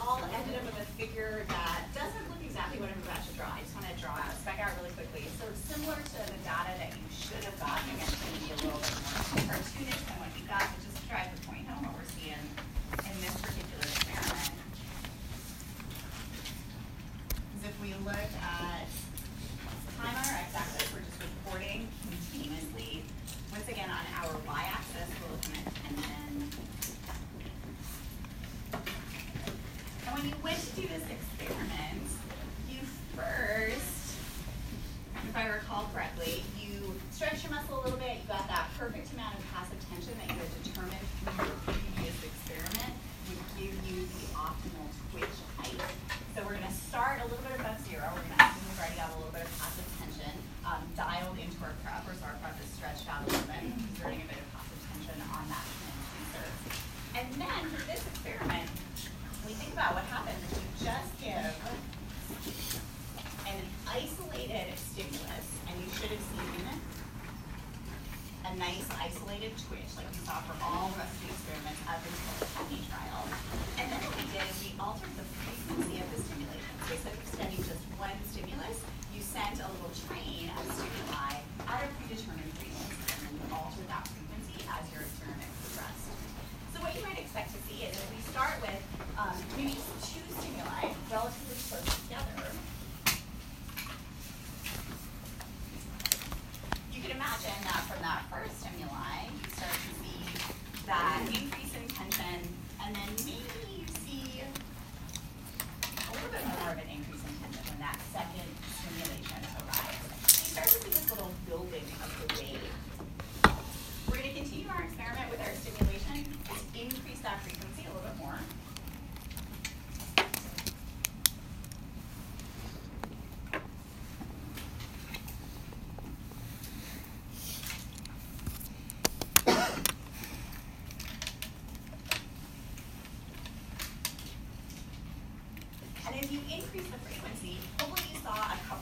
all ended up with a figure that doesn't look exactly what I'm about to draw. I just want to draw it, back out really quickly. So it's similar to the data that you should have gotten, and it's going a little bit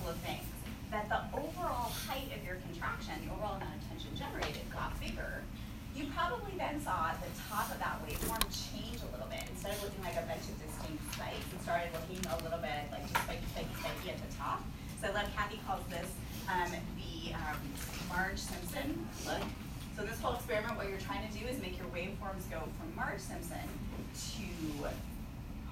couple of things. That the overall height of your contraction, the overall amount of tension generated, got bigger. You probably then saw the top of that waveform change a little bit. Instead of looking like a bunch of distinct spikes, it started looking a little bit like just spiky, spiky, spiky at the top. So like Kathy calls this um, the um, Marge Simpson look. So this whole experiment, what you're trying to do is make your waveforms go from Marge Simpson to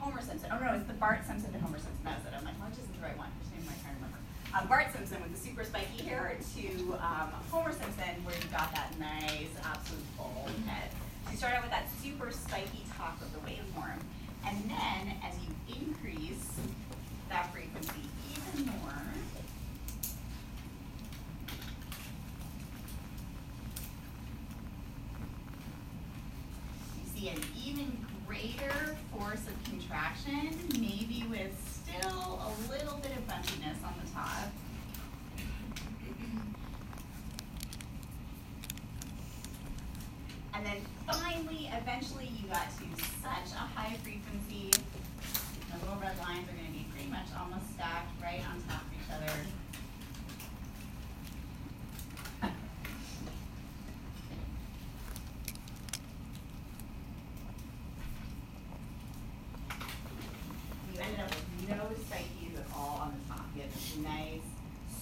Homer Simpson. Oh no, it's the Bart Simpson to Homer Simpson. That was it. I'm like, Marge isn't the right one. Which name am I trying to remember? Um, Bart Simpson with the super spiky hair to um, Homer Simpson, where you got that nice, absolute full head. So you start out with that super spiky top of the waveform, and then as you increase that frequency even more, you see an even greater force of contraction, maybe with still a little bit of bumpiness on the top. And then finally, eventually you got to such a high frequency, the little red lines are gonna be pretty much almost stacked right on top of each other. You ended up with no spikies at all on the top. You had this nice,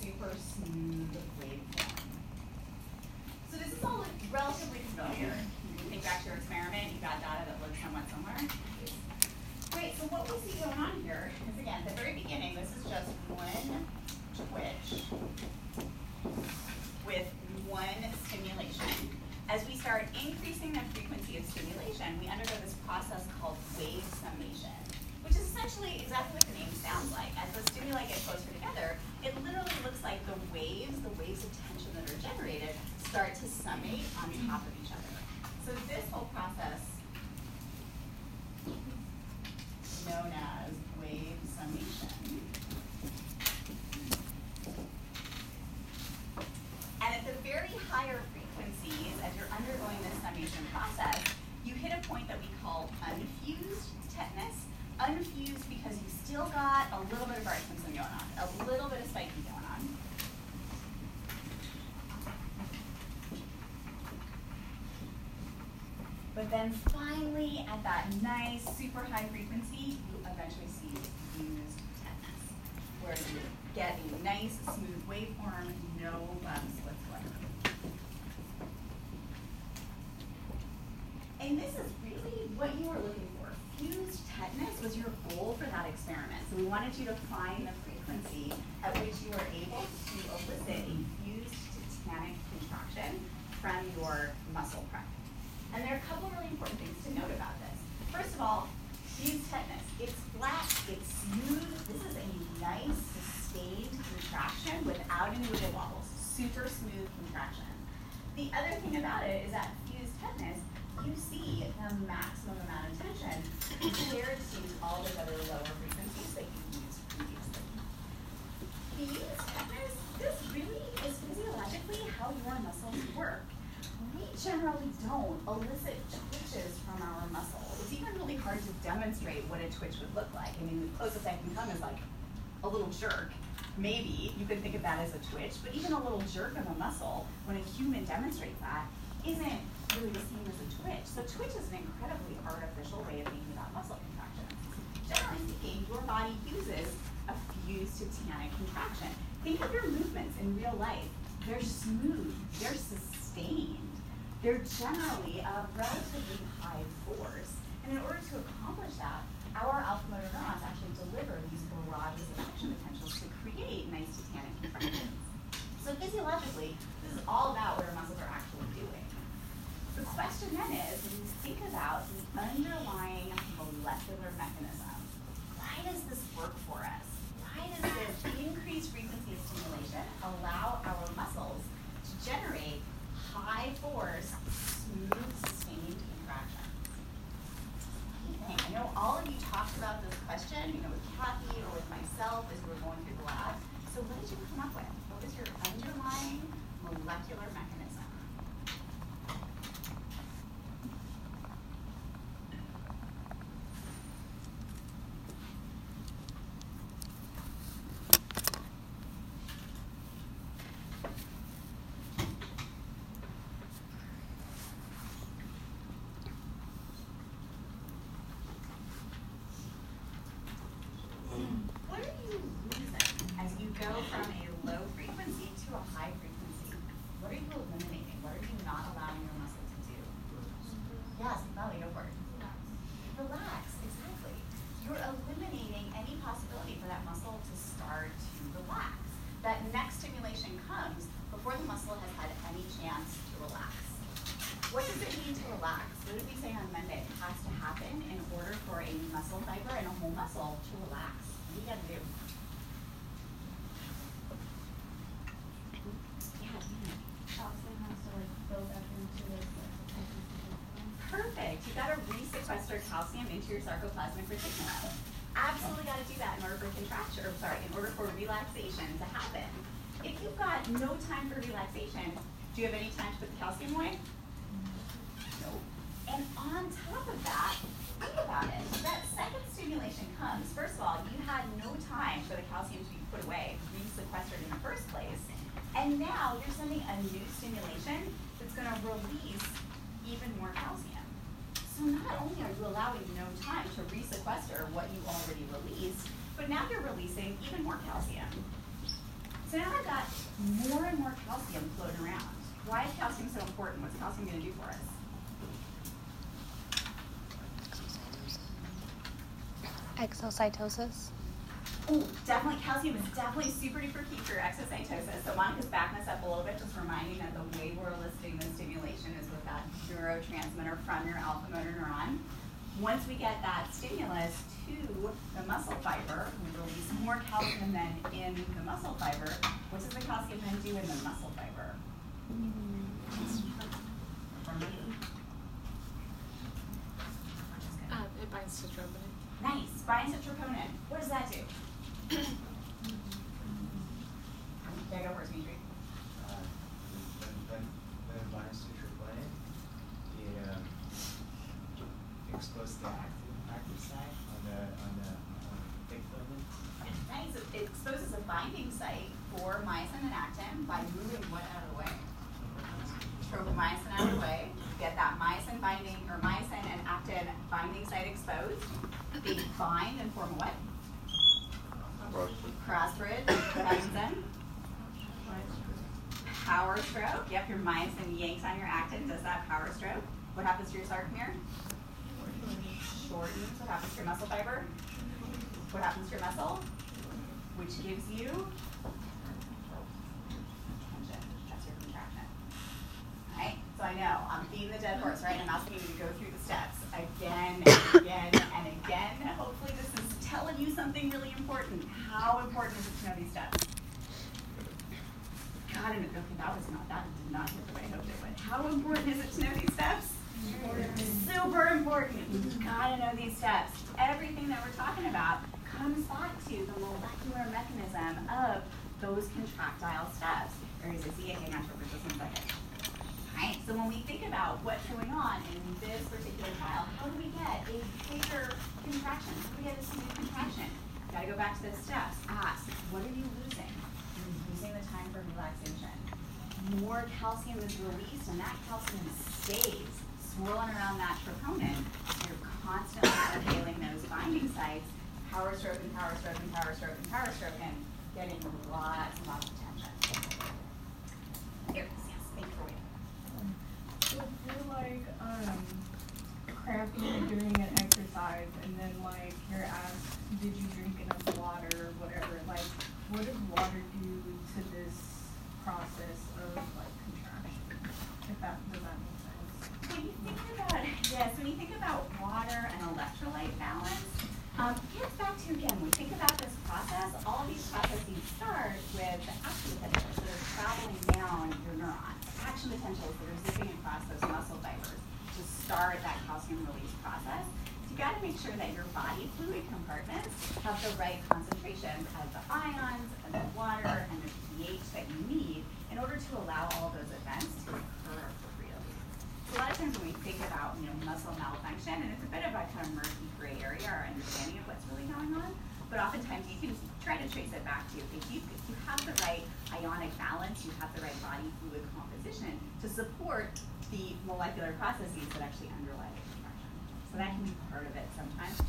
super smooth waveform. So does this all look relatively familiar? You can think back to your experiment, you got data that looks somewhat similar. Great, so what we see going on here is again, at the very beginning, this is just one twitch with one stimulation. As we start increasing the frequency of stimulation, we undergo this process called wave summation, which is essentially exactly what the name sounds like. As the stimuli get closer together, it literally looks like the waves, the waves of tension that are generated, start to summate on top of each other. So this whole process, known as wave summation, And at the very higher frequencies, as you're undergoing this summation process, you hit a point that we call unfused tetanus. Unfused because you still got a little bit of Simpson going on, a little bit of spiky going on. But then finally, at that nice, super high frequency, you eventually see fused tetanus, where you get a nice, smooth waveform, no bumps whatsoever. And this is really what you were looking for. Fused tetanus was your goal for that experiment. So we wanted you to find the frequency at which you were able to elicit a fused tetanic contraction from your muscle prep. And there are a couple really important things to note about this. First of all, fused tetanus. It's flat, it's smooth. This is a nice, sustained contraction without any wiggle wobbles. Super smooth contraction. The other thing about it is that fused tetanus, you see the maximum amount of tension compared to all those other lower frequencies that you used previously. Fused tetanus, this really is physiologically how your muscles work we generally don't elicit twitches from our muscle. It's even really hard to twitch would look like. I mean, the closest I can come is like a little jerk. Maybe you could think of that as a twitch, but even a little jerk of a muscle, when a human demonstrates that, isn't really the same as a twitch. So twitch is an incredibly artificial way of thinking about muscle contraction. Generally speaking, your body uses a fused tetanic contraction. Think of your movements in real life. They're smooth, they're sustained, they're generally of relatively high force. And in order to accomplish that, our alpha motor neurons actually deliver these barrages of action potentials to create nice tetanic contractions. So physiologically, this is all about what our muscles are actually doing. The question then is, when you think about the underlying molecular mechanism, why does this work for us? Why does this increased frequency of stimulation allow our muscles to generate high force, smooth, sustained contractions? Okay, I know all of you talked about this question, you know, with Kathy or with myself as we were going through the lab. So what did you come up with? What was your underlying molecular mechanism? What are you losing as you go from a low frequency to a high frequency? What are you eliminating? What are you not allowing your muscle to do? Yes, Molly, go for it. Relax, exactly. You're eliminating any possibility for that muscle to start to relax. That next stimulation comes before the muscle has had any chance to relax. What does it mean to relax? What did we say on Monday? It has to happen in order for a muscle fiber and a whole muscle to relax. What do you gotta do? Yeah, yeah. Calcium has to like build up into it. Perfect. You gotta resequester calcium into your sarcoplasmic reticulum. Absolutely gotta do that in order for contraction, or sorry, in order for relaxation to happen. If you've got no time for relaxation, do you have any time to put the calcium away? No. And on top of that, think about it. That second stimulation comes. First of all, you had no time for the calcium to be put away, resequestered in the first place. And now you're sending a new stimulation that's going to release even more calcium. Not only are you allowing no time to resequester what you already released, but now you're releasing even more calcium. So now I've got more and more calcium floating around. Why is calcium so important? What's calcium going to do for us? Exocytosis. Oh, definitely, calcium is definitely super duper key for exocytosis. So Monica's backing us up a little bit, just reminding that the way we're eliciting the stimulation is that neurotransmitter from your alpha motor neuron. Once we get that stimulus to the muscle fiber, we release more calcium then in the muscle fiber. What does the calcium then do in the muscle fiber? Um, it binds to troponin. Nice, binds to troponin. What does that do? You drink enough water whatever, like, what does water do to this process of like contraction? If that, does that make sense? When you think about, yes, when you think about water and electrolyte balance, um, it gets back to, again, when we think about this process, all of these processes start with the action potentials that are traveling down your neuron. Action potentials that are zipping across those muscle fibers to start that calcium release process. You gotta make sure that your body fluid compartments have the right concentration of the ions and the water and the pH that you need in order to allow all those events to occur appropriately. So a lot of times when we think about, you know, muscle malfunction, and it's a bit of a kind of murky gray area, our understanding of what's really going on, but oftentimes you can try to trace it back to if you, if you have the right ionic balance, you have the right body fluid composition to support the molecular processes that actually underlie the contraction. So that can be part of it sometimes.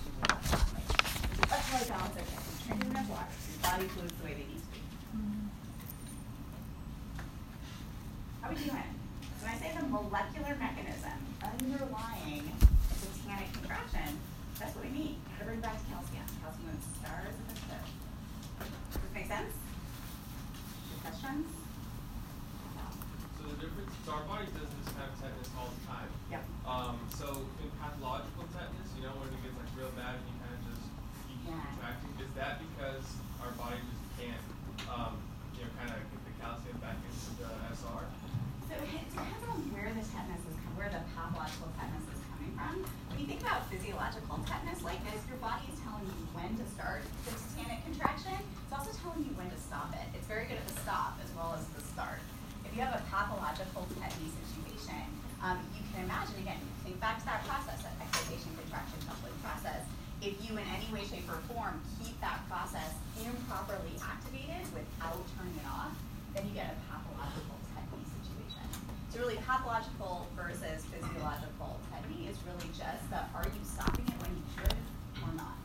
Electrolyte balance, okay, drinking enough water, your body fluids the way they need to be. How are we doing? When I say the molecular mechanism underlying tetanic contraction, that's what we mean. Gotta bring back to calcium. Calcium the stars of the ship. Does this make sense? Any questions? So the difference, so our body doesn't just have tetanus all the time. Yep. Um, so in pathological tetanus, you know, when it gets like real bad and you kind of just keep Yeah. contracting, is that because our body just can't, um, you know, kind of get the calcium back into the SR? So it depends on where the tetanus is, com- where the pathological tetanus is coming from. When you think about physiological tetanus like this, your body is telling you when to start the tetanic contraction. It's also telling you when to stop it. It's very good at the stop as well as the start. If you have a pathological tetany situation, um, you can imagine, again, think back to that process, that excitation, contraction, coupling process. If you in any way, shape, or form keep that process improperly activated without turning it off, then you get a pathological tetany situation. So really pathological versus physiological tetany is really just the are you stopping it when you should or not?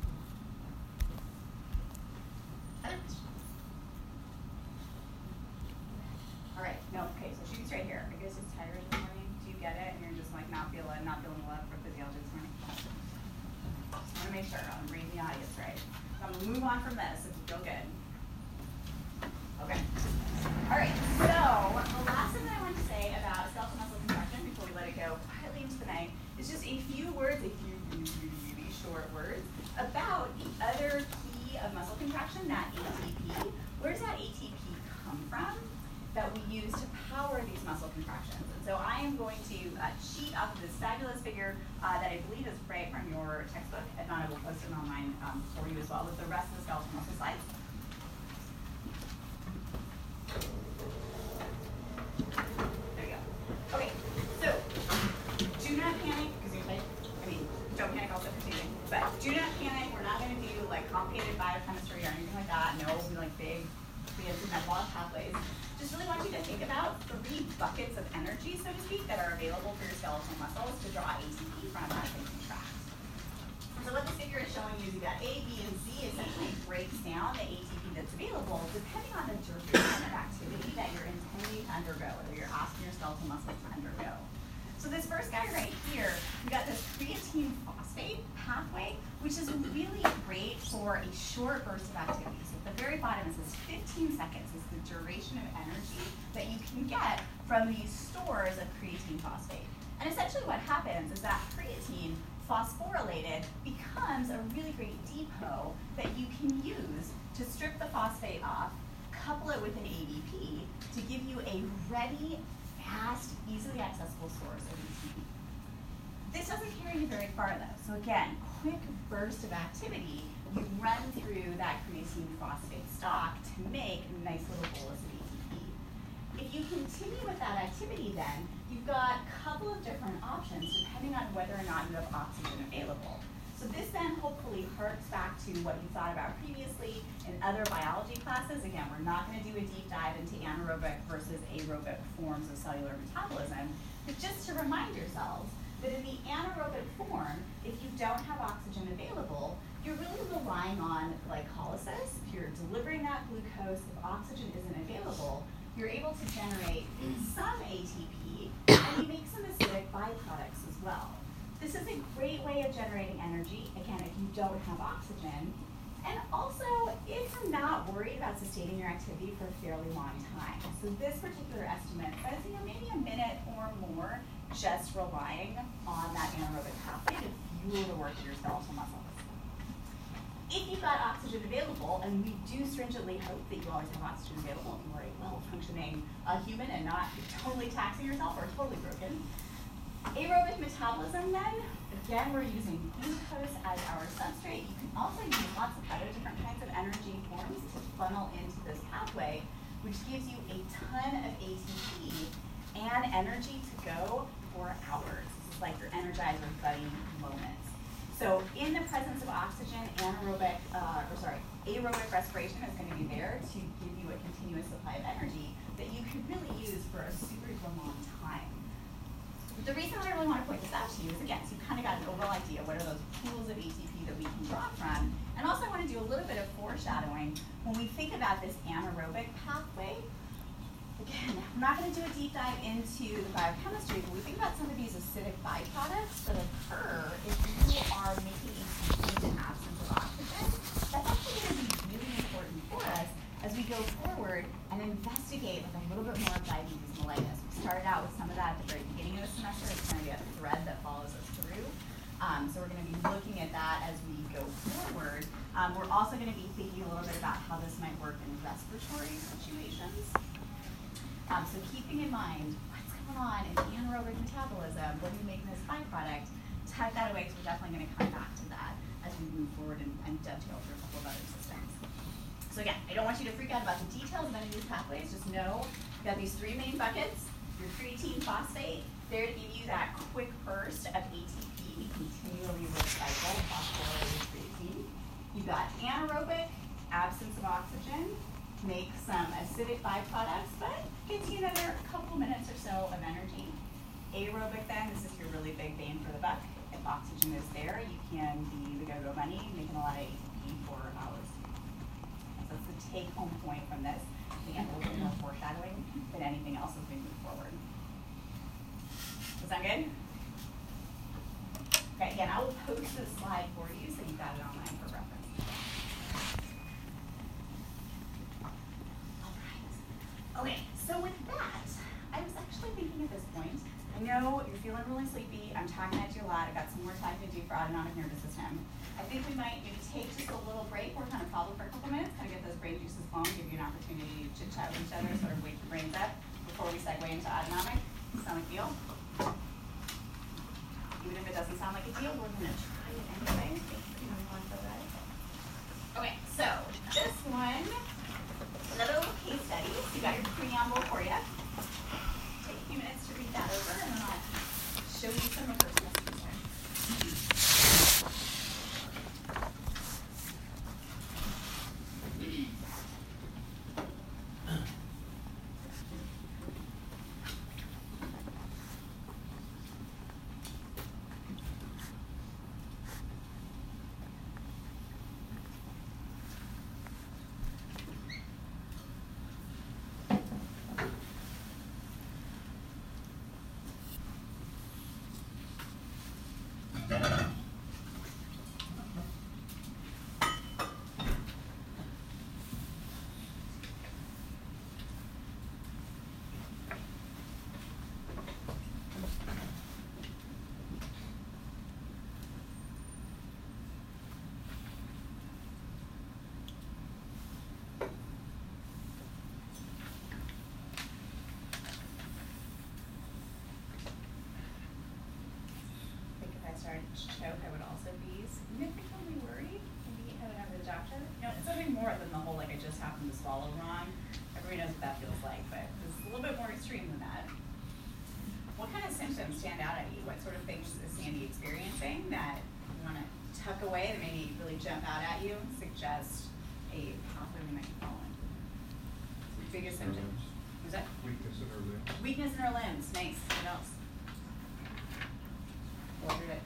All right, no, okay, so shoot right here. I guess it's tired the morning. Do you get it? And you're just like not feeling, not feeling love for physiology this morning? Just wanna make sure, I'm reading the audience right. So I'm gonna move on from this if you feel good. Okay. All right, so the last thing that I want to say about skeletal muscle contraction before we let it go quietly into the night just a few words, a few really, really, really short words about the other key of muscle contraction, that ATP. Where does that ATP come from that we use to power these muscle contractions? And so I am going to uh, cheat off of this fabulous figure uh, that I believe is right from your textbook. If not, I will post it online um, for you as well with the rest of the skeletal muscle slides. There you go. Okay, so do not panic because you're like, I mean, don't panic also for teaching, but do not panic. We're not going to do like complicated biochemistry or anything like that. No, we like big, fancy metabolic pathways. Just really want you to think about three buckets of energy, so to speak, that are available for your skeletal muscles to draw ATP from as they contract. So what this figure is showing you is you've got A, B, and C essentially breaks down the ATP that's available depending on the duration of activity that you're intending to undergo, whether you're asking your skeletal muscles to undergo. So this first guy right here, we got this creatine phosphate pathway, which is really great for a short burst of activity. So at the very bottom it says 15 seconds is the duration of energy that you can get from these stores of creatine phosphate. And essentially what happens is that creatine phosphorylated becomes a really great depot that you can use to strip the phosphate off, couple it with an ADP to give you a ready, fast, easily accessible source of ATP. This doesn't carry you very far though. So again, quick burst of activity, you run through that creatine phosphate stock to make nice little bolus of ATP. If you continue with that activity then, you've got a couple of different options depending on whether or not you have oxygen available. So this then hopefully harks back to what you thought about previously in other biology classes. Again, we're not going to do a deep dive into anaerobic versus aerobic forms of cellular metabolism, but just to remind yourselves that in the anaerobic form, if you don't have oxygen available, you're really relying on glycolysis. If you're delivering that glucose, if oxygen isn't available, you're able to generate some ATP and you make some acidic byproducts as well. This is a great way of generating energy, again, if you don't have oxygen. And also, if you're not worried about sustaining your activity for a fairly long time. So this particular estimate says, you know, maybe a minute or more just relying on that anaerobic pathway to fuel the work of your skeletal muscles. If you've got oxygen available, and we do stringently hope that you always have oxygen available and you are a well-functioning uh, human and not totally taxing yourself or totally broken, aerobic metabolism then, again, we're using glucose as our substrate. You can also use lots of other different kinds of energy forms to funnel into this pathway, which gives you a ton of ATP and energy to go for hours. Is like your energizer bunny moments. So in the presence of oxygen, anaerobic, uh, or sorry, aerobic respiration is going to be there to give you a continuous supply of energy that you can really use for a super long time. The reason I really want to point this out to you is again, so you kind of got an overall idea what are those pools of ATP that we can draw from, and also I want to do a little bit of foreshadowing when we think about this anaerobic pathway again, I'm not going to do a deep dive into the biochemistry, but we think about some of these acidic byproducts that occur if you are making ATP in the absence of oxygen. That's actually going to be really important for us as we go forward and investigate with a little bit more of diabetes mellitus. We started out with some of that at the very beginning of the semester. It's going to be a thread that follows us through. Um, so we're going to be looking at that as we go forward. Um, we're also going to be thinking a little bit about how this might work in respiratory situations. Um, so keeping in mind what's going on in anaerobic metabolism, what are you making this byproduct, tuck that away because we're definitely going to come back to that as we move forward and, and dovetail through a couple of other systems. So again, I don't want you to freak out about the details of any of these pathways. Just know you've got these three main buckets. Your creatine phosphate, there to give you that quick burst of ATP, continually recycled phosphorylated creatine. You've got anaerobic, absence of oxygen, make some acidic byproducts, gets you another couple minutes or so of energy. Aerobic then, this is your really big bang for the buck. If oxygen is there, you can be the go-go bunny, making a lot of ATP for hours. So that's the take-home point from this. A little bit more foreshadowing than anything else as we move forward. Does that good? Okay, again, I will post this slide for you so you've got it online for reference. Okay, so with that, I was actually thinking at this point, I know you're feeling really sleepy, I'm talking at you a lot, I've got some more time to do for autonomic nervous system. I think we might maybe take just a little break, we're kind of probably a couple minutes, kind of get those brain juices flowing, give you an opportunity to chit chat with each other, sort of wake your brains up before we segue into autonomic. Sound like deal? Even if it doesn't sound like a deal, we're gonna try it anyway. Okay, so this one another little case study. You got your preamble for you. Take a few minutes to read that over, and then I'll show you some rehearsals. I think if I choke, I would also be significantly worried. Maybe I would have the doctor. No, it's something more than the whole like I just happened to swallow wrong. Everybody knows what that feels like, but it's a little bit more extreme than that. What kind of symptoms stand out at you? What sort of things is Sandy experiencing that you want to tuck away that maybe really jump out at you? And suggest a pathway we might be following. Biggest symptoms. Was that? Weakness in her limbs. Weakness in her limbs. Nice. What else? What did it?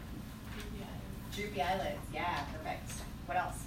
Droopy eyelids. Yeah, perfect. What else?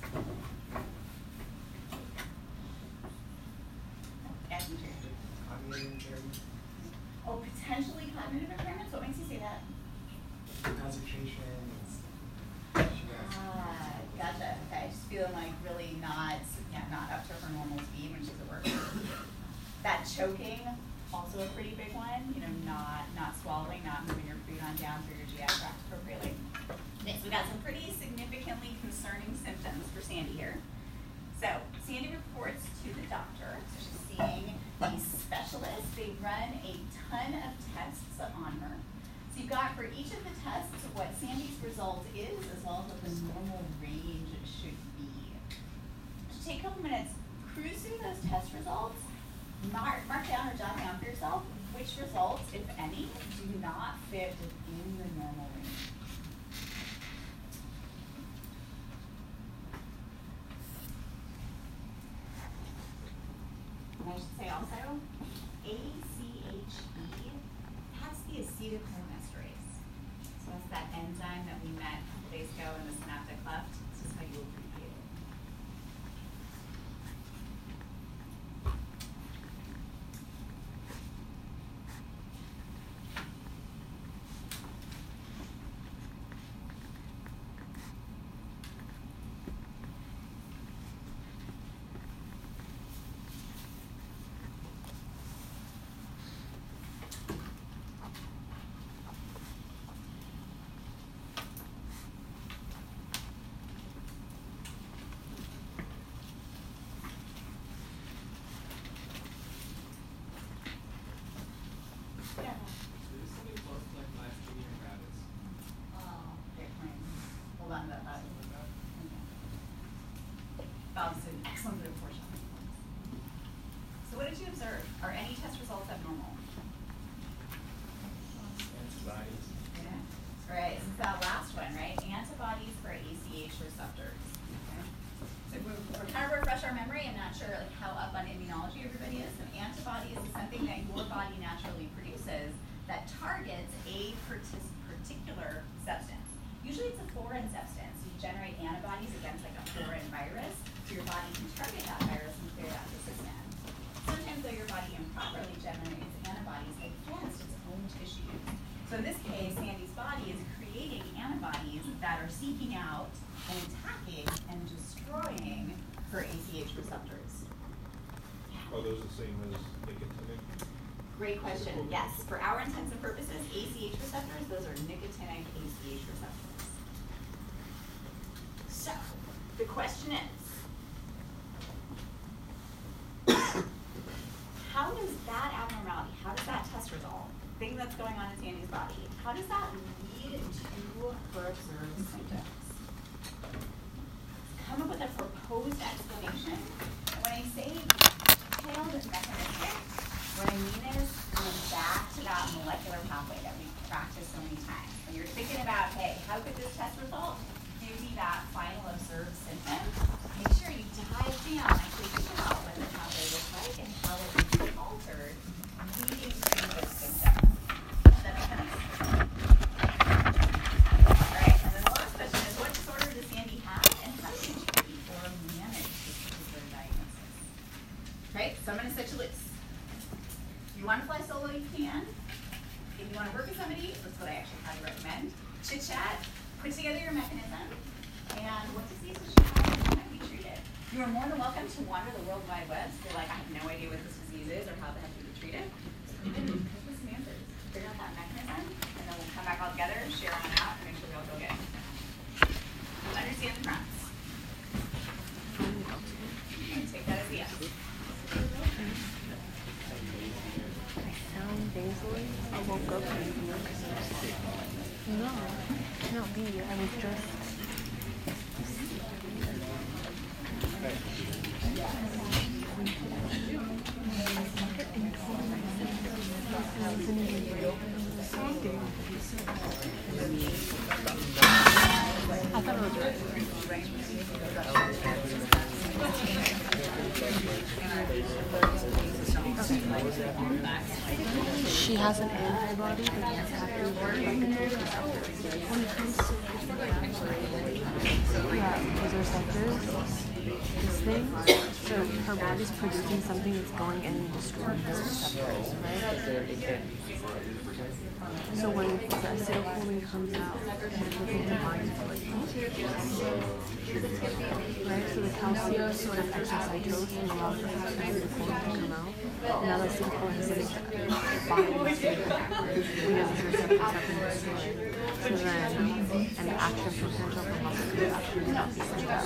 To her observed symptoms? Come up with a proposed explanation. And when I say detailed and mechanistic, what I mean is going back to that molecular pathway that we've practiced so many times. When you're thinking about, hey, how could this test result give me that final observed symptom? Make sure you dive down, actually think about what the pathway looks like and how it would be altered leading to this symptom. Does that make sense? Alright, and then the last question is, what disorder does Sandy have and how do you treat or manage this particular diagnosis? Right, so I'm gonna set you loose. If you wanna fly solo, you can. If you wanna work with somebody, that's what I actually highly recommend. Chit chat, put together your mechanism, and what disease does she have and how might be treated. You are more than welcome to wander the world wide web, so you're like, I have no idea what this disease is or how the heck to be treated. So come in, come with some answers, figure out that mechanism, and then we'll come back all together, share on out, and make sure we all go get. Understand the premise. Okay, take that as a yes. sound nasally. I woke up and No, not me. I was just. I thought it was She he has an antibody, but he has active When it comes to yeah, those receptors, this thing, so her body's producing something that's going in and destroying those receptors, right? So when the acetylcholine comes out. Right, so the calcium sort of exocytose and allows the acetylcholine to come out. Now the acetylcholine is because the receptors have been destroyed. So then, the action potential for muscle could actually not be sent out.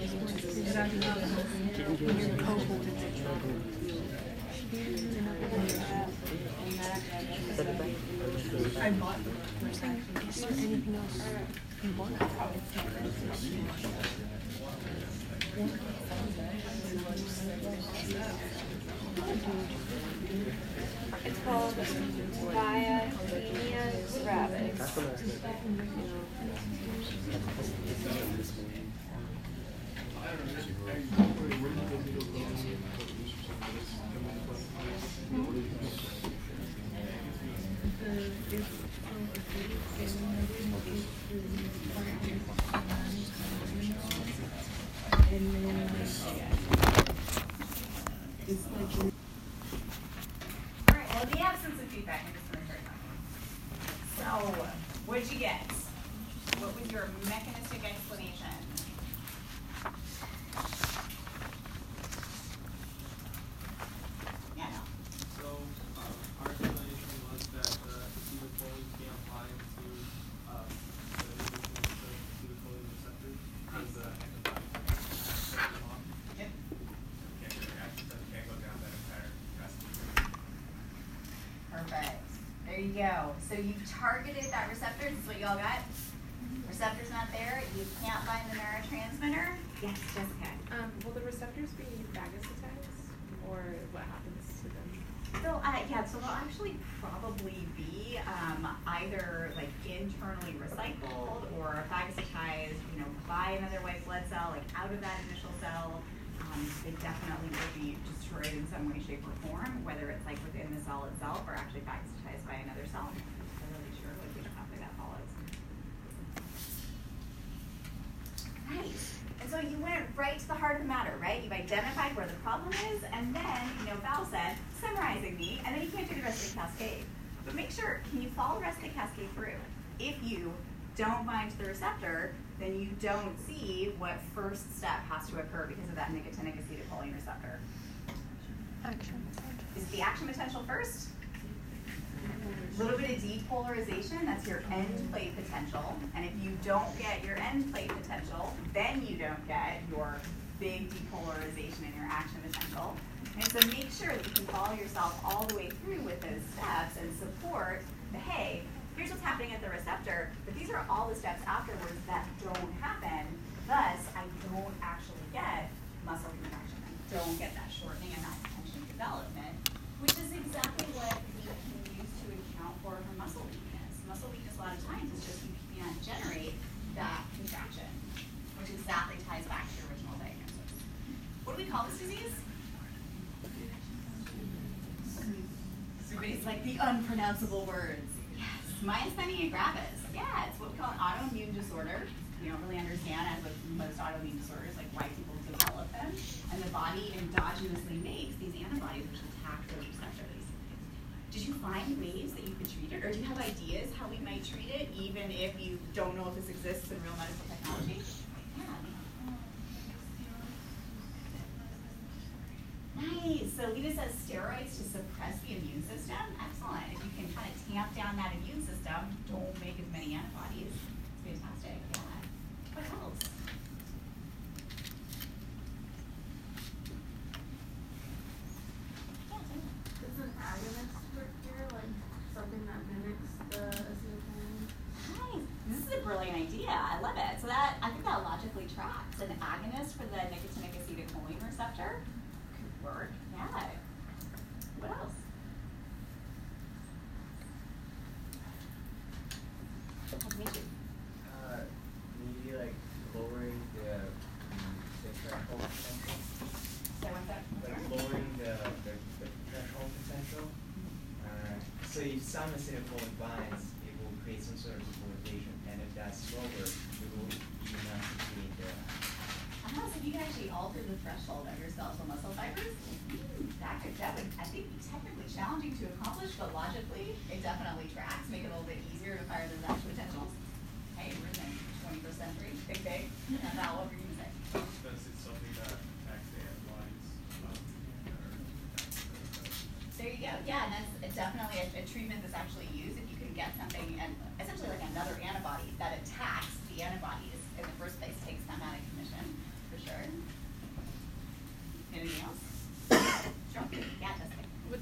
I bought there anything else? It's called Myasthenia gravis. Alright, well, in the absence of feedback, I'm just gonna start talking. So, what'd you get? What was your mechanistic explanation? Yeah, no. So, um, our explanation was that the acetylcholine can't bind to, uh, the existing acetylcholine receptors because the antibody has them off. Yep. Can't go down, can't go down that entire recipe. Perfect. There you go. So you've targeted that receptor. This is what you all got. Receptor's not there. You can't bind the neurotransmitter. Yes, Jessica. um will the receptors be phagocytized or what happens to them? So, uh, yeah, so they'll actually probably be um, either like internally recycled or phagocytized, you know, by another white blood cell, like out of that initial cell. Um, they definitely will be destroyed in some way, shape, or form, whether it's like within the cell itself or actually phagocytized by another cell. I'm not really sure like which pathway that follows. Nice. And so you went right to the heart of the matter, right? You've identified where the problem is, and then, you know, Val said, summarizing me, and then you can't do the rest of the cascade. But make sure, can you follow the rest of the cascade through? If you don't bind to the receptor, then you don't see what first step has to occur because of that nicotinic acetylcholine receptor. Action. Is the action potential first? A little bit of depolarization, that's your end plate potential. And if you don't get your end plate potential, then you don't get your big depolarization and your action potential. And so make sure that you can follow yourself all the way through with those steps and support the hey, here's what's happening at the receptor, but these are all the steps afterwards that don't happen. Thus, I don't actually get muscle contraction. I don't get that shortening and that tension development, which is exactly what we can use to account for her muscle weakness. Muscle weakness a lot of times is just you can't generate that contraction, which exactly ties back to your original diagnosis. What do we call this disease? Everybody's like the unpronounceable words. Yes, myasthenia gravis. Yeah, it's what we call an autoimmune disorder. We don't really understand, as with most autoimmune disorders, like why people develop them. And the body endogenously makes these antibodies which attack those receptors. Did you find ways that you could treat it, or do you have ideas how we might treat it, even if you don't know if this exists in real medical technology? Yeah. Nice. So Lita says steroids to suppress the immune system. Excellent. If you can kind of tamp down that immune system, don't make as many antibodies. brilliant idea. I love it. So that I think that logically tracks. An agonist for the nicotinic acetylcholine receptor could work. Yeah. What else? Nice to meet you. Uh, maybe like lowering the, the threshold potential, So what's that? like lowering the, the, the threshold potential. Uh, so if some acetylcholine binds, it will create some sort of depolarization, and if that's lower, it will be enough to create the, Ah, so you can actually alter the threshold of your skeletal muscle fibers? Hmm, That could, that would, I think, be technically challenging to accomplish, but logically, it definitely tracks, make it a little bit easier to fire those action potentials. Hey, we're in the twenty-first century, think big, and Val, what were you gonna say? It's something that attacks the antibodies, or attacks the, There you go, yeah, and that's definitely a, a treatment that's actually used, if you can get something, and essentially like another antibody that attacks the antibodies in the first place, takes them out of commission, for sure. Anything else? Sure.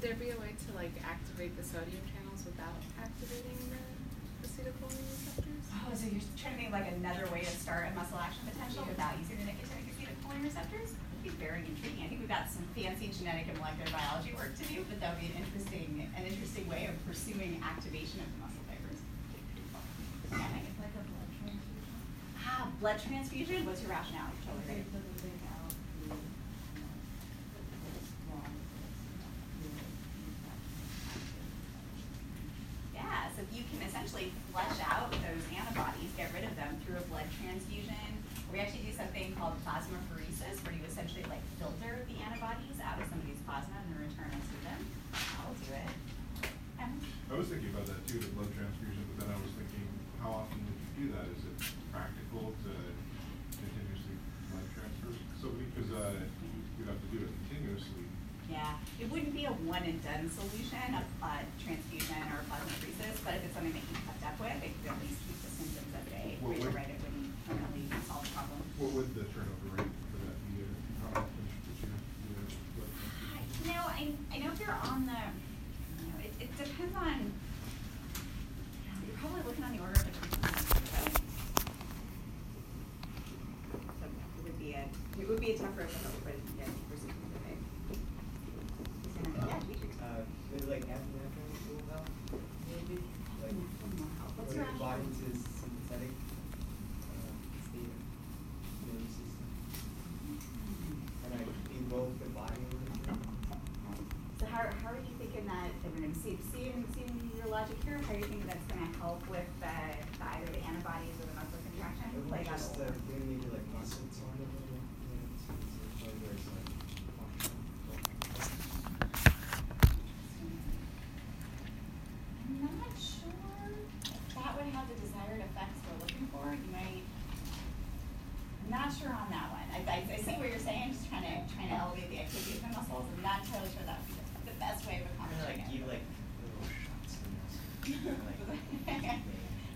Would there be a way to like activate the sodium channels without activating the acetylcholine receptors? Oh, so you're trying to think like another way to start a muscle action potential without using the nicotinic acetylcholine receptors? That'd be very intriguing. I think we've got some fancy genetic and molecular biology work to do, but that would be an interesting, an interesting way of pursuing activation of the muscle fibers. Yeah, I guess like a blood transfusion. Ah, blood transfusion? What's your rationale? You're totally right. Yeah, so if you can essentially flush out those antibodies, get rid of them through a blood transfusion. We actually do something called plasmapheresis, where you essentially like filter the antibodies out of somebody's plasma and then return them to them. I'll do it. Um, I was thinking about that too, the blood transfusion, but then I was thinking, how often would you do that? Is it practical to continuously blood transfer? So, because, uh, you'd have to do it continuously. Yeah, it wouldn't be a one and done solution uh, transfusion or plasmapheresis, but if it's something that you kept up with, it could at least keep the symptoms at bay. What You're would- right, it wouldn't permanently solve the problem. What would the turnover rate for that be? uh, How often should you do a blood transfusion? You know, I, I know if you're on the, you know, it, it depends on, you're probably looking on the order of a three times a week. So it would be a, it would be a tougher, but, but, yeah, for some specific. Yeah, Dimitri. uh, maybe like epinephrine will help, maybe, like, What's put your your body rationale? into sympathetic, uh, state of immune system. And I invoke the body a little bit. So how, how are you thinking that, I mean, see, seeing, seeing your logic here, how are you thinking that's gonna help with the, the either the antibodies or the muscle contraction? It would Like, I just, don't- uh, bring maybe like muscle tone a little, bit, you know, to, to show there's like functional. I'm not sure if that would have the desired effects You I'm not sure on that one. I, I, I see what you're saying, just trying to, trying to elevate the activity of the muscles. I'm not totally sure that would be the, best way of like accomplishing give it. like little shots in the like,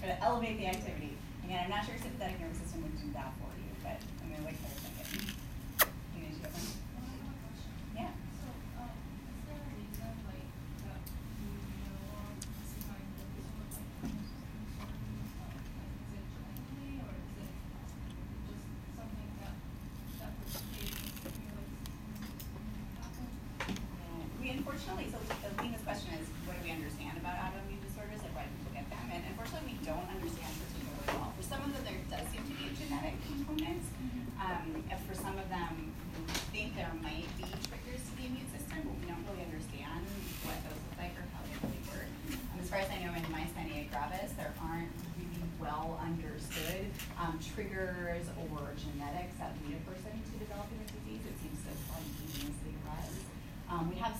But elevate the activity. Again, I'm not sure sympathetic nervous system would do that for you, but I'm gonna like what you're thinking. You need to get one? Yeah. So, um, is there a reason, like, that you know, um, behind the reason of, like, immune system disorders, uh, like, is it genetically, or is it just something that, that participates in stimulates the immune system happen? Yeah, We unfortunately, so the Lena's question is, what do we understand about autoimmune disorders and why people get them? And unfortunately, we don't understand particularly well. For some of them, there does seem to be a genetic component. Um, and for some of them, we think there might be triggers to the immune system, but we don't really understand what those look like or how they really work. Um, as far as I know, in myasthenia gravis, there aren't really well understood um, triggers or genetics that lead a person to developing a disease. It seems to spontaneously rise. Um, we have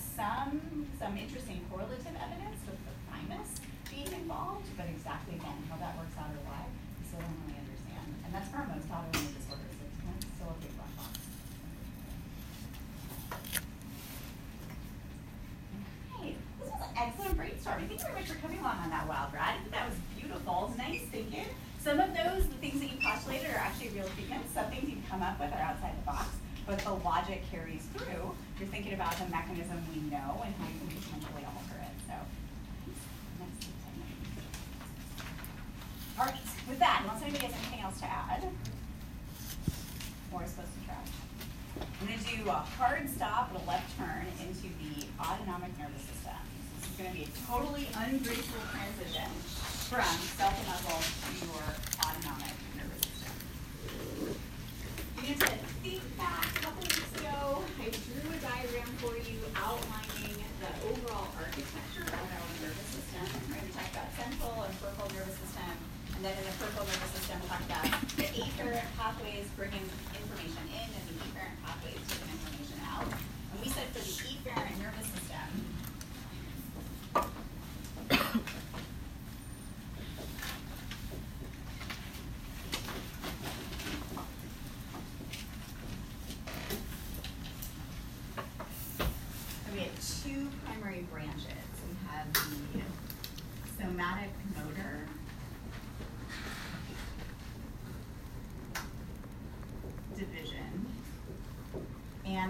ways bringing information in as an e-parent pathway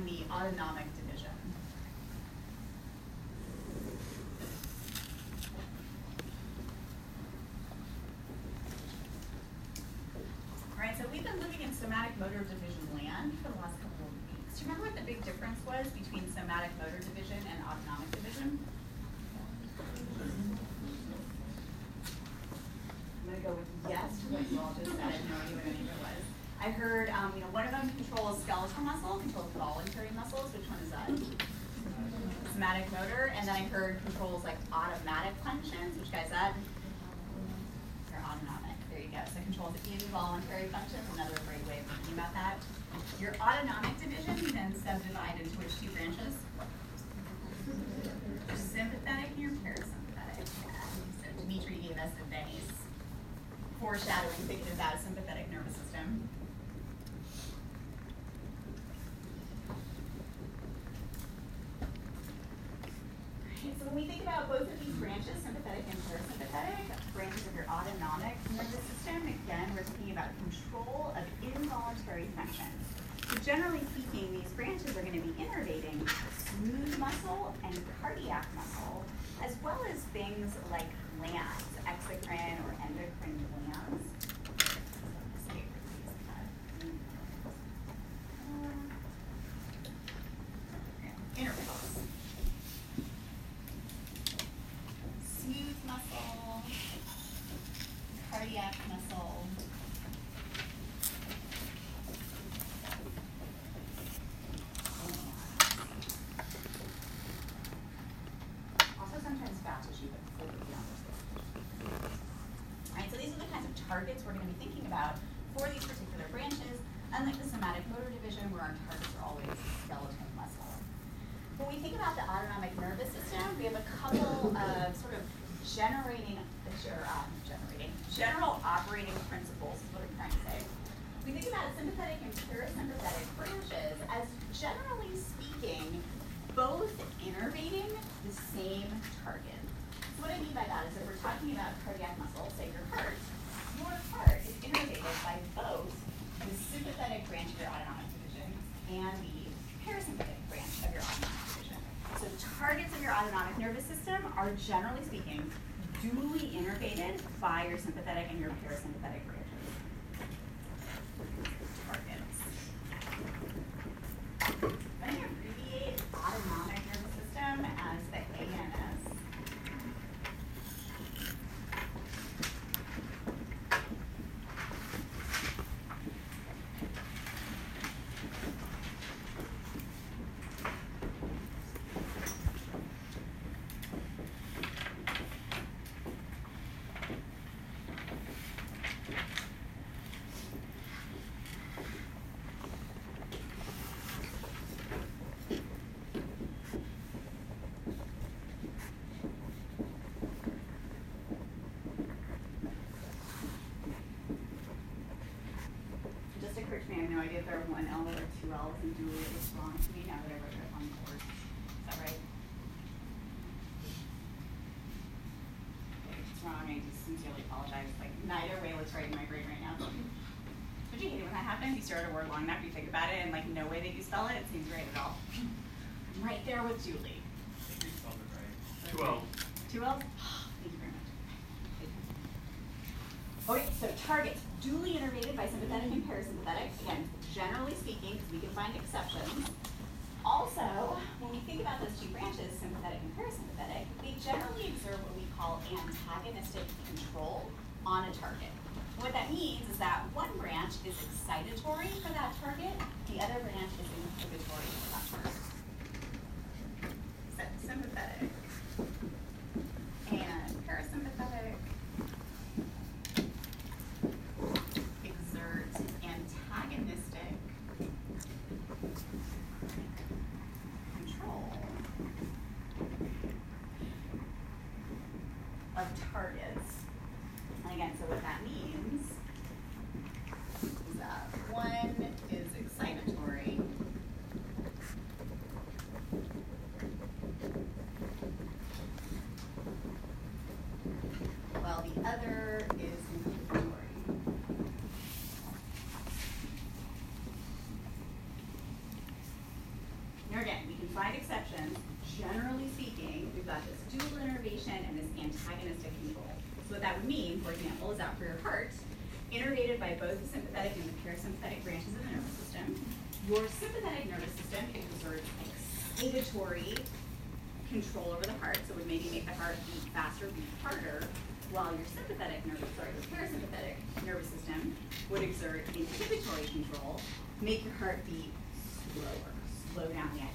the autonomic autonomic. There you go. So control the community voluntary functions, another great way of thinking about that. Your autonomic division then subdivide into which two branches? Your sympathetic and your parasympathetic. So Dimitri gave us a base foreshadowing thinking about a sympathetic nervous system. So when we think about both of these branches, sympathetic and parasympathetic, branches of your autonomic nervous system. Again, we're thinking about control of involuntary functions. So generally speaking, these branches are going to be innervating smooth muscle and cardiac muscle, as well as things like glands, exocrine or targets we're going to be thinking about for these particular branches, unlike the somatic motor division where our targets are always skeletal muscle. When we think about the autonomic nervous system, we have a couple of sort of generating, um, generating general short or word long enough, you think about it, and like no way that you spell it, it seems right at all. I'm right there with Julie. You spelled it right. Two L's. Two L's? Thank you very much. Okay, so targets duly innervated by sympathetic and parasympathetic. Again, generally speaking, because we can find exceptions. Also, when we think about those two branches, sympathetic and parasympathetic, they generally observe what we call antagonistic control on a target. What that means is that one branch is excitatory for that target, the other branch is inhibitory for that target. Sympathetic and parasympathetic exert antagonistic control of targets. And again, so what that means is that one is excitatory. While the other is inhibitory. Now again, we can find exceptions. Generally speaking, we've got this dual innervation and this antagonistic control. So what that would mean, for example, is that for your heart, innervated by both the sympathetic and the parasympathetic branches of the nervous system, your sympathetic nervous system exerts excitatory control over the heart, so it would maybe make the heart beat faster, beat harder, while your sympathetic nervous, sorry, your parasympathetic nervous system would exert inhibitory control, make your heart beat slower, slow down the activity.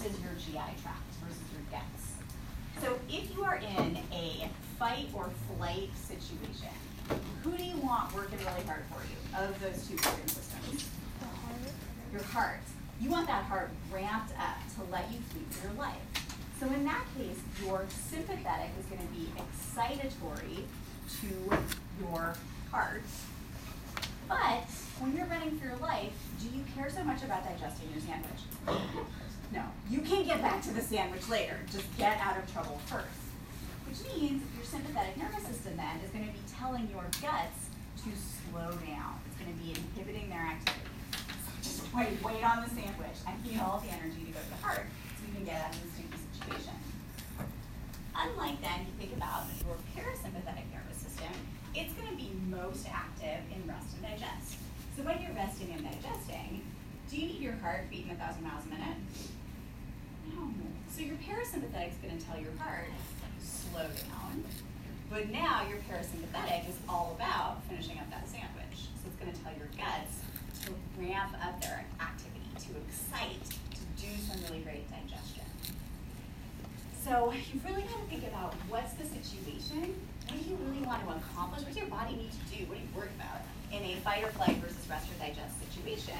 Versus your GI tract versus your guts. So if you are in a fight or flight situation, who do you want working really hard for you of those two organ systems? Your heart. You want that heart ramped up to let you sleep through your life. So in that case, your sympathetic is going to be excitatory to your heart. But when you're running for your life, do you care so much about digesting your sandwich? No. You can get back to the sandwich later. Just get out of trouble first. Which means your sympathetic nervous system then is going to be telling your guts to slow down. It's going to be inhibiting their activity. So just wait, wait on the sandwich. I need all the energy to go to the heart so you can get out of this sticky situation. Unlike then, if you think about your parasympathetic nervous system, it's going to be most active in rest and digest. So when you're resting and digesting, do you need your heart beating a thousand miles a minute? No. So your parasympathetic is going to tell your heart, slow down. But now your parasympathetic is all about finishing up that sandwich. So it's going to tell your guts to ramp up their activity, to excite, to do some really great digestion. So you really got to think about what's the situation? What do you really want to accomplish? What does your body need to do? What are you worried about in a fight or flight versus rest or digest situation?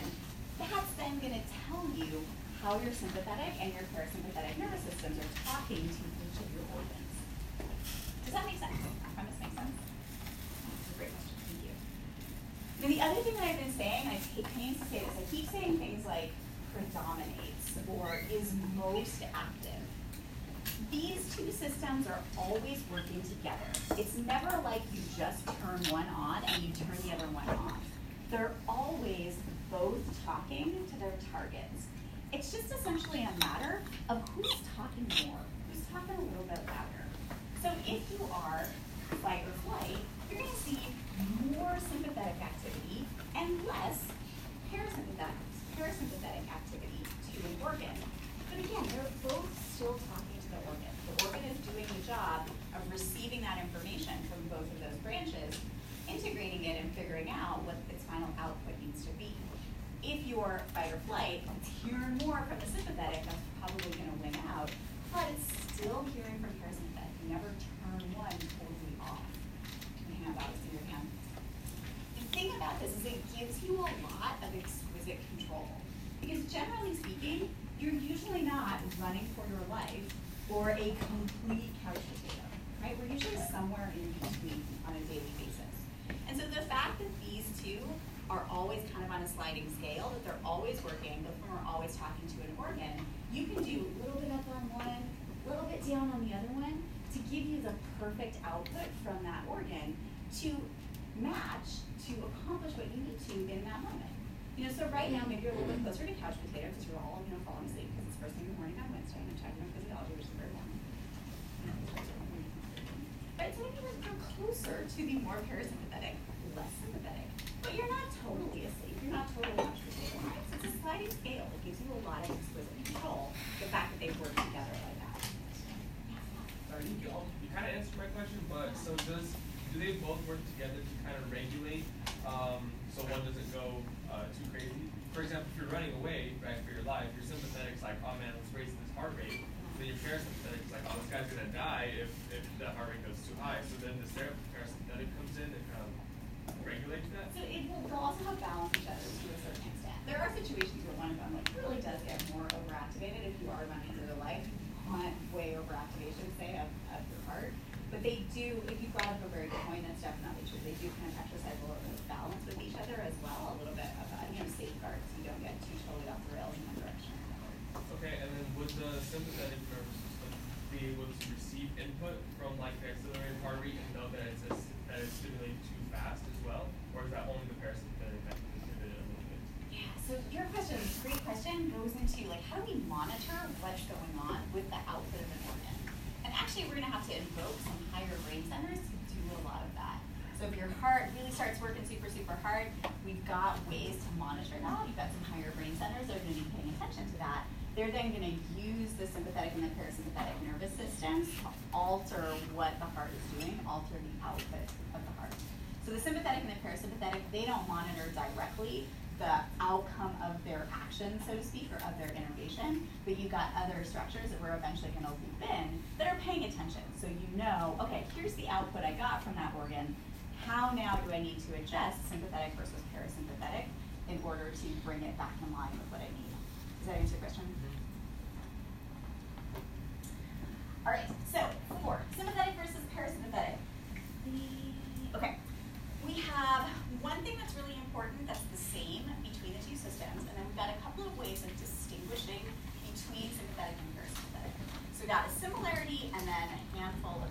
That's then gonna tell you how your sympathetic and your parasympathetic nervous systems are talking to each of your organs. Does that make sense? That premise make sense? That's a great question, thank you. Now, the other thing that I've been saying, I pains to say this, I keep saying things like predominates or is most active. These two systems are always working together. It's never like you just turn one on and you turn the other one off. They're always both talking to their targets. It's just essentially a matter of who's talking more, who's talking a little bit louder. So if you are fight or flight, you're going to see more sympathetic activity and less parasympathetic, parasympathetic activity to an organ. But again, they're both still talking to the organ. The organ is doing the job of receiving that information from both of those branches, integrating it and figuring out what its final output needs to be. If you're fight or flight, it's hearing more from the sympathetic, that's probably going to win out, but it's still hearing from parasympathetic. You never turn one totally off. You can have that in your hand. The thing about this is it gives you a lot of exquisite control. Because generally speaking, you're usually not running for your life or a complete couch potato, right? We're usually somewhere in between on a daily basis. And so the fact that these two are always kind of on a sliding scale, that they're always working, both of them are always talking to an organ, you can do a little bit up on one, a little bit down on the other one to give you the perfect output from that organ to match, to accomplish what you need to in that moment. You know, so right now, maybe you're a little bit closer to couch potato because you're all, you know, falling asleep because it's first thing in the morning on Wednesday and I'm checking on physiology, which is very long. But so maybe you're closer to the more parasympathetic, less sympathetic. But you're not totally asleep. You're not totally couch. Right? So it's a sliding scale. It gives you a lot of exquisite control. The fact that they work together like that. Sorry, you, you kind of answered my question, but so does do they both work together to kind of regulate um, so one doesn't go uh, too crazy? For example, if you're running away right for your life, your sympathetic's like, oh man, let's raise this heart rate. Then your parasympathetic is like, oh, this guy's gonna die if, if the heart rate goes too high. So then the parasympathetic comes in and kind of regulates that. So it they'll also have balance each other to a certain extent. There are situations where one of them like really does get more overactivated if you are running through the life. You want way overactivation, say, of, of your heart. But they do, if you brought up a very good point, that's definitely true. They do kind of exercise a little bit of balance with each other as well, a little bit of, uh, you know, safeguards. You don't get too totally off the rails in one direction. Okay, and then would the sympathetic nervous system be able to receive input from like the accelerated heart rate and know that it's a, that it's stimulating too fast as well, or is that only the parasympathetic that can inhibit it a little bit? Yeah, so your question, great question, goes into like how do we monitor what's going on with the output of an organ? And actually, we're gonna have to invoke some higher brain centers to do a lot of that. So if your heart really starts working super, hard, we've got ways to monitor that. You've got some higher brain centers that are gonna be paying attention to that. They're then gonna use the sympathetic and the parasympathetic nervous systems to alter what the heart is doing, alter the output of the heart. So the sympathetic and the parasympathetic, they don't monitor directly the outcome of their action, so to speak, or of their innervation, but you've got other structures that we're eventually gonna loop in that are paying attention. So you know, okay, here's the output I got from that organ. How now do I need to adjust sympathetic versus parasympathetic in order to bring it back in line with what I need? Does that answer your question? Mm-hmm. All right, so four, sympathetic versus parasympathetic. The, okay, we have one thing that's really important that's the same between the two systems, and then we've got a couple of ways of distinguishing between sympathetic and parasympathetic. So we've got a similarity and then a handful of.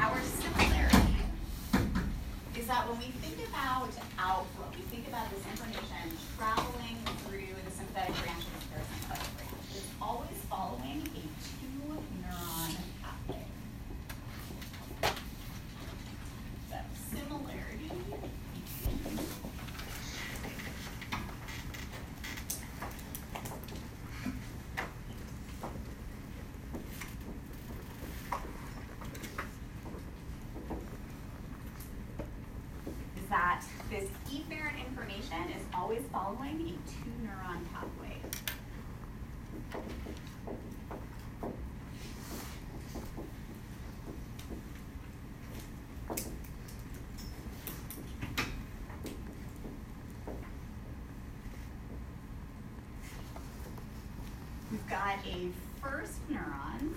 Our similarity is that when we think about outflow, we think about this information traveling through the sympathetic branch and the parasympathetic branch. It's always transparent information is always following a two neuron pathway. We've got a first neuron,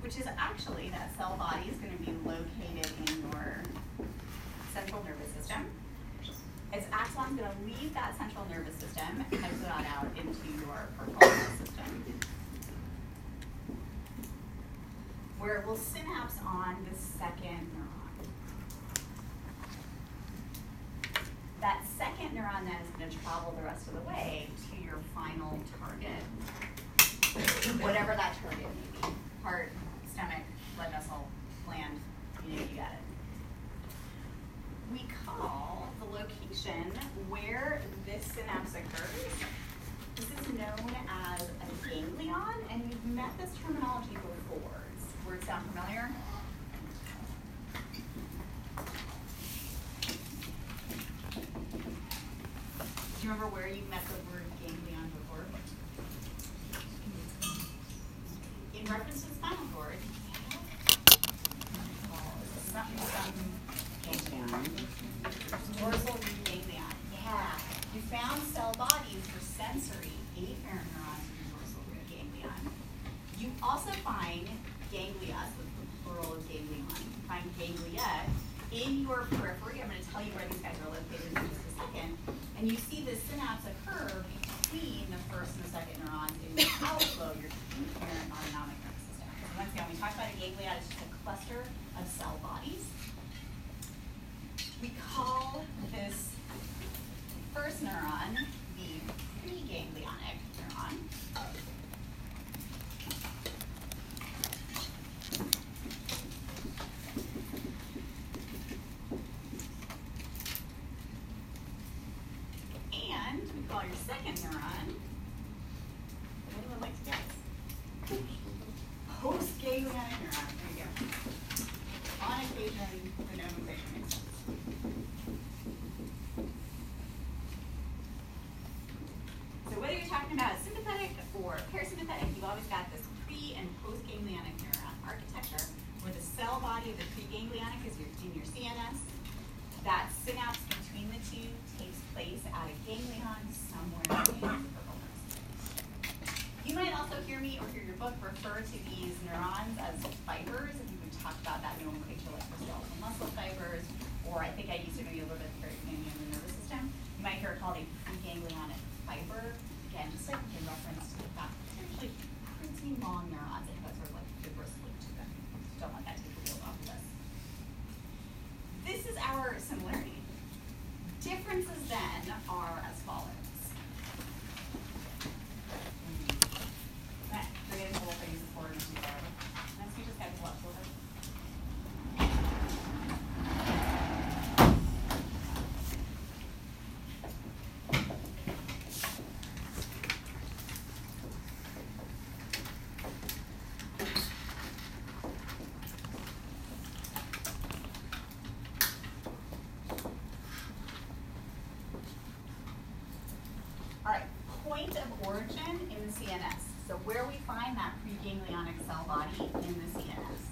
which is actually that cell body is going to system and put on out into your peripheral system. Where it will synapse on the second neuron. That second neuron then is going to travel the rest of the way We call this first neuron. of origin in the CNS. So where we find that preganglionic cell body in the CNS.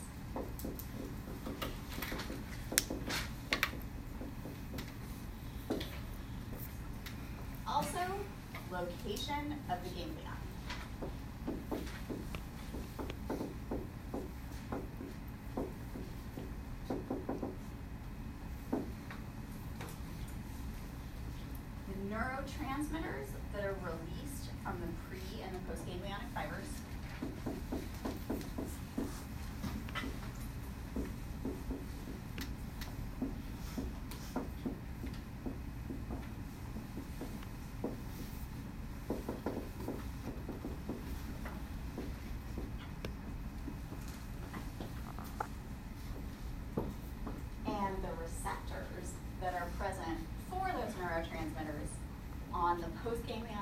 Also, location of the ganglion. neurotransmitters that are released from the pre and the postganglionic fibers. game reality.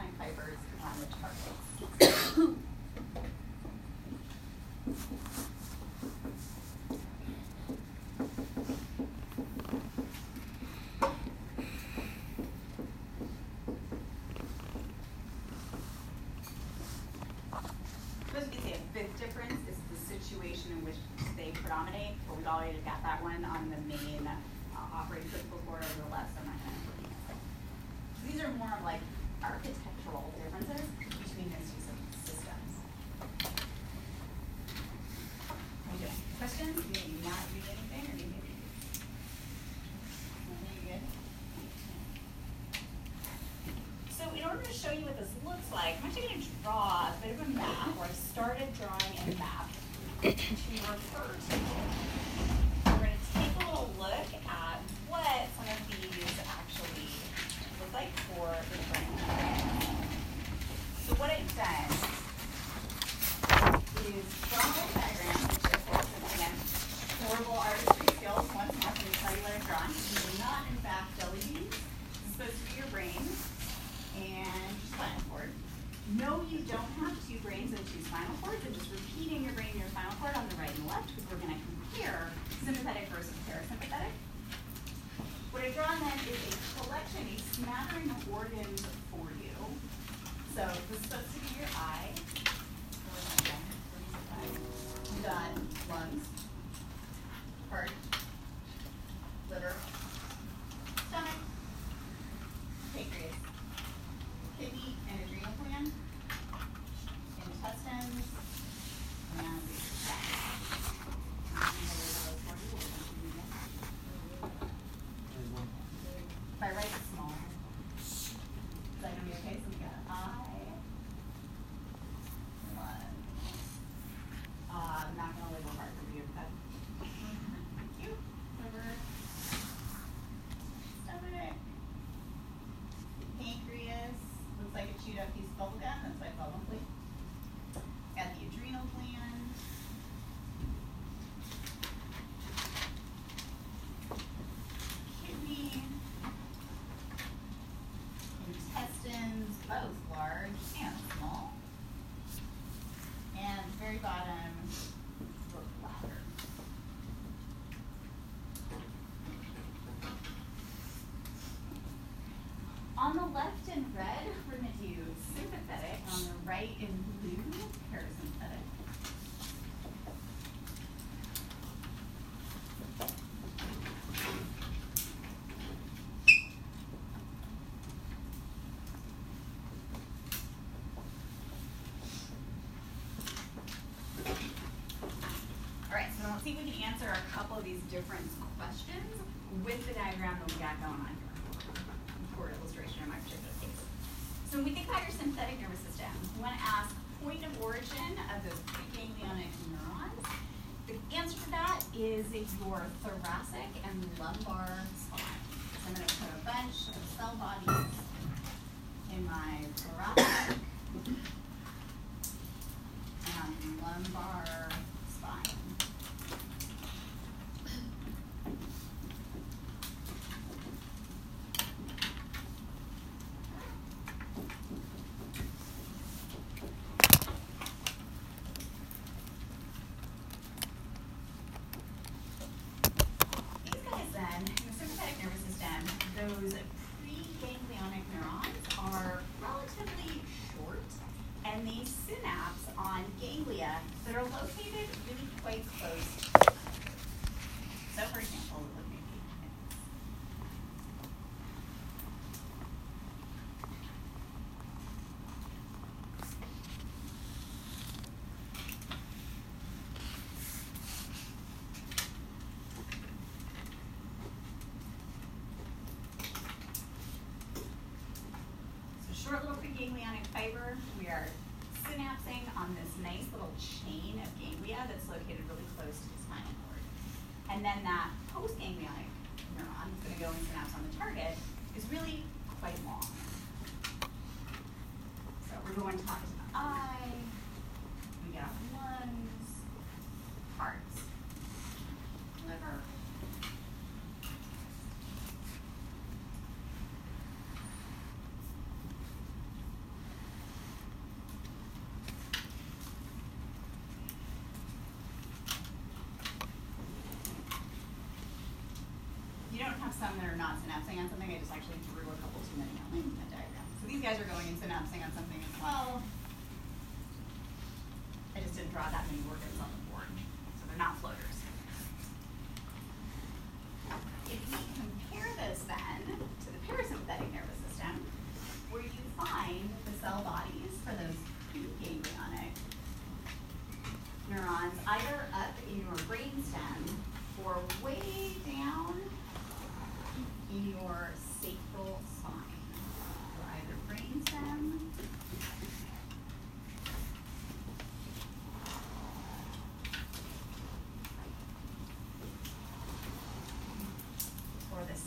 like, I'm actually going a the left in red, we're going to do sympathetic. On the right in blue, parasympathetic. All right, so let's see if we can answer a couple of these different questions with the diagram that we got going. about your sympathetic nervous system, you want to ask point of origin of those preganglionic neurons. The answer to that is your thoracic and lumbar spine. So I'm going to put a bunch of cell bodies exposed. So for example, it would be short little preganglionic fiber. We are synapsing on this nice little chain of ganglia that's and then that post-ganglionic you don't have some that are not synapsing on something. I just actually drew a couple too many on like diagram. So these guys are going and synapsing on something as well. I just didn't draw that many workers on them.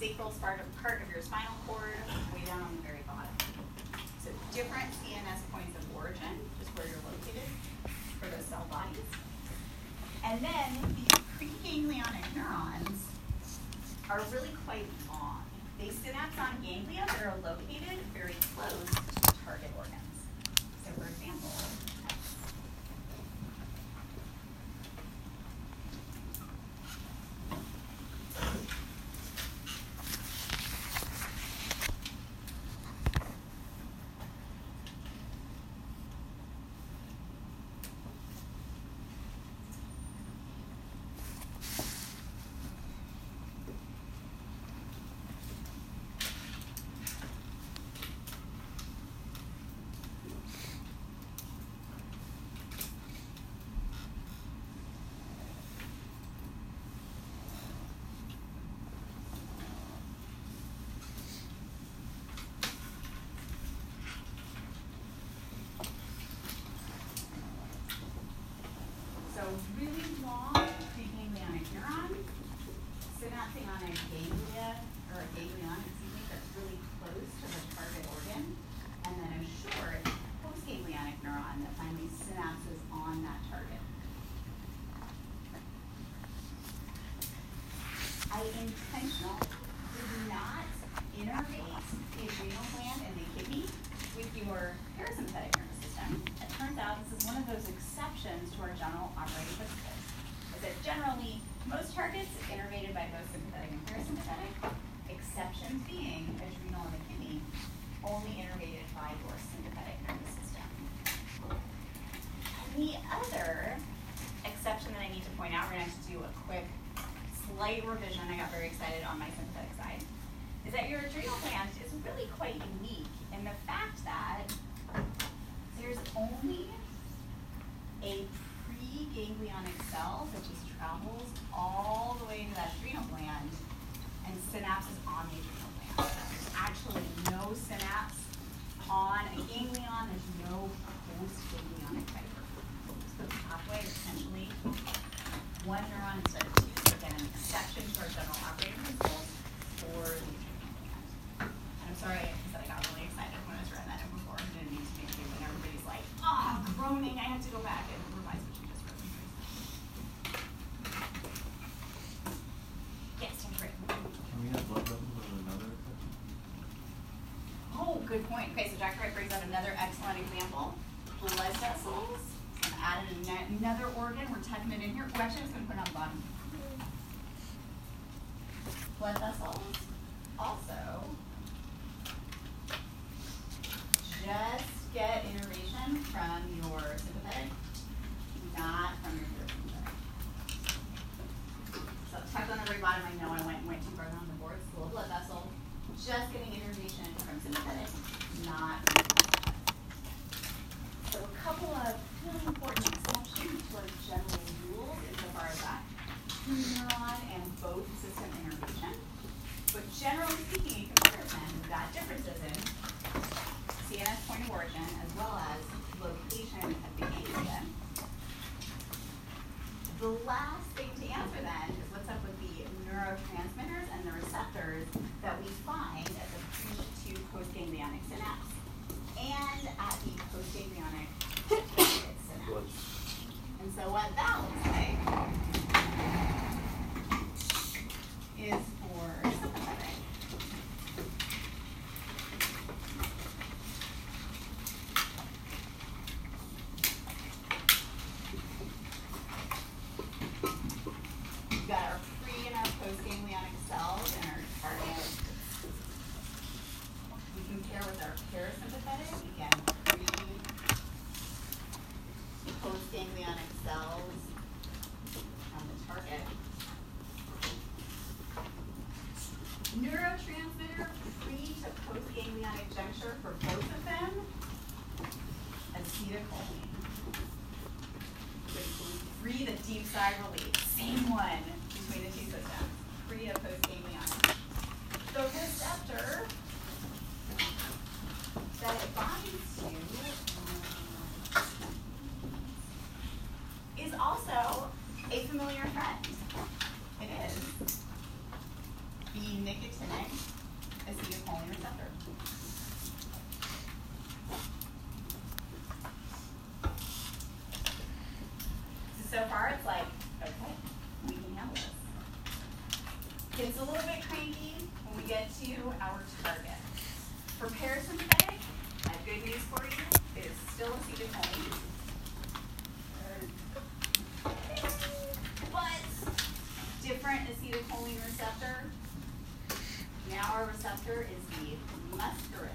Sacral part of, part of your spinal cord, way down on the very bottom. So different CNS points of origin, just where you're located for those cell bodies. And then these preganglionic neurons are really quite long. They synapse on ganglia that are located very close to target organs. So for example, So really long preganglionic neuron synapsing on a ganglia or a ganglion, excuse me, that's really close to the target organ, and then a short postganglionic neuron that finally synapses on that target. I intentionally did not innervate the adrenal gland and the kidney with your parasympathetic nervous system. It turns out this is one of those exceptions to our general operating principles. Is that generally most targets innervated by both sympathetic and parasympathetic, exceptions being adrenal and the kidney, only innervated by your sympathetic nervous system. And the other exception that I need to point out, we're going to have to do a quick slight revision. I got very excited on my sympathetic side. Is that your adrenal gland is really quite unique in the fact that there's only a preganglionic cell that just travels all the way to that adrenal gland and synapses on the adrenal gland. There's actually no synapse on a ganglion, there's no post-ganglionic fiber. So the pathway is essentially one neuron instead of two. So again, an exception to our general operating principles for the adrenal gland. And I'm sorry, I said I got really excited when I was writing that in before. I didn't need to make sure that everybody's like, ah, groaning. I have to go back and revise what you just wrote. Yes, I'm great. Can we have blood vessels as another exception? Oh, good point. Okay, so Dr. Wright brings out another excellent example. Blood vessels. I'm adding ano- another organ. We're tucking it in here. We're actually just going to put it on the bottom. Blood vessels also just get innervation from your sympathetic, not from your parasympathetic. So tucked on the very bottom, I know I went, went too far on the board, It's school blood vessel, just getting innervation from sympathetic, not. So a couple of really important exceptions to our general rules insofar as that neuron and both system innervation. But generally speaking, in comparison, we've got differences in CNS point of origin as well as location of the ganglia. The last thing to answer then is what's up with the neurotransmitters so far it's like, okay, we can handle this. Gets a little bit cranky when we get to our target. For parasympathetic, I have good news for you. It is still acetylcholine. But different acetylcholine receptor. Now our receptor is the muscarine.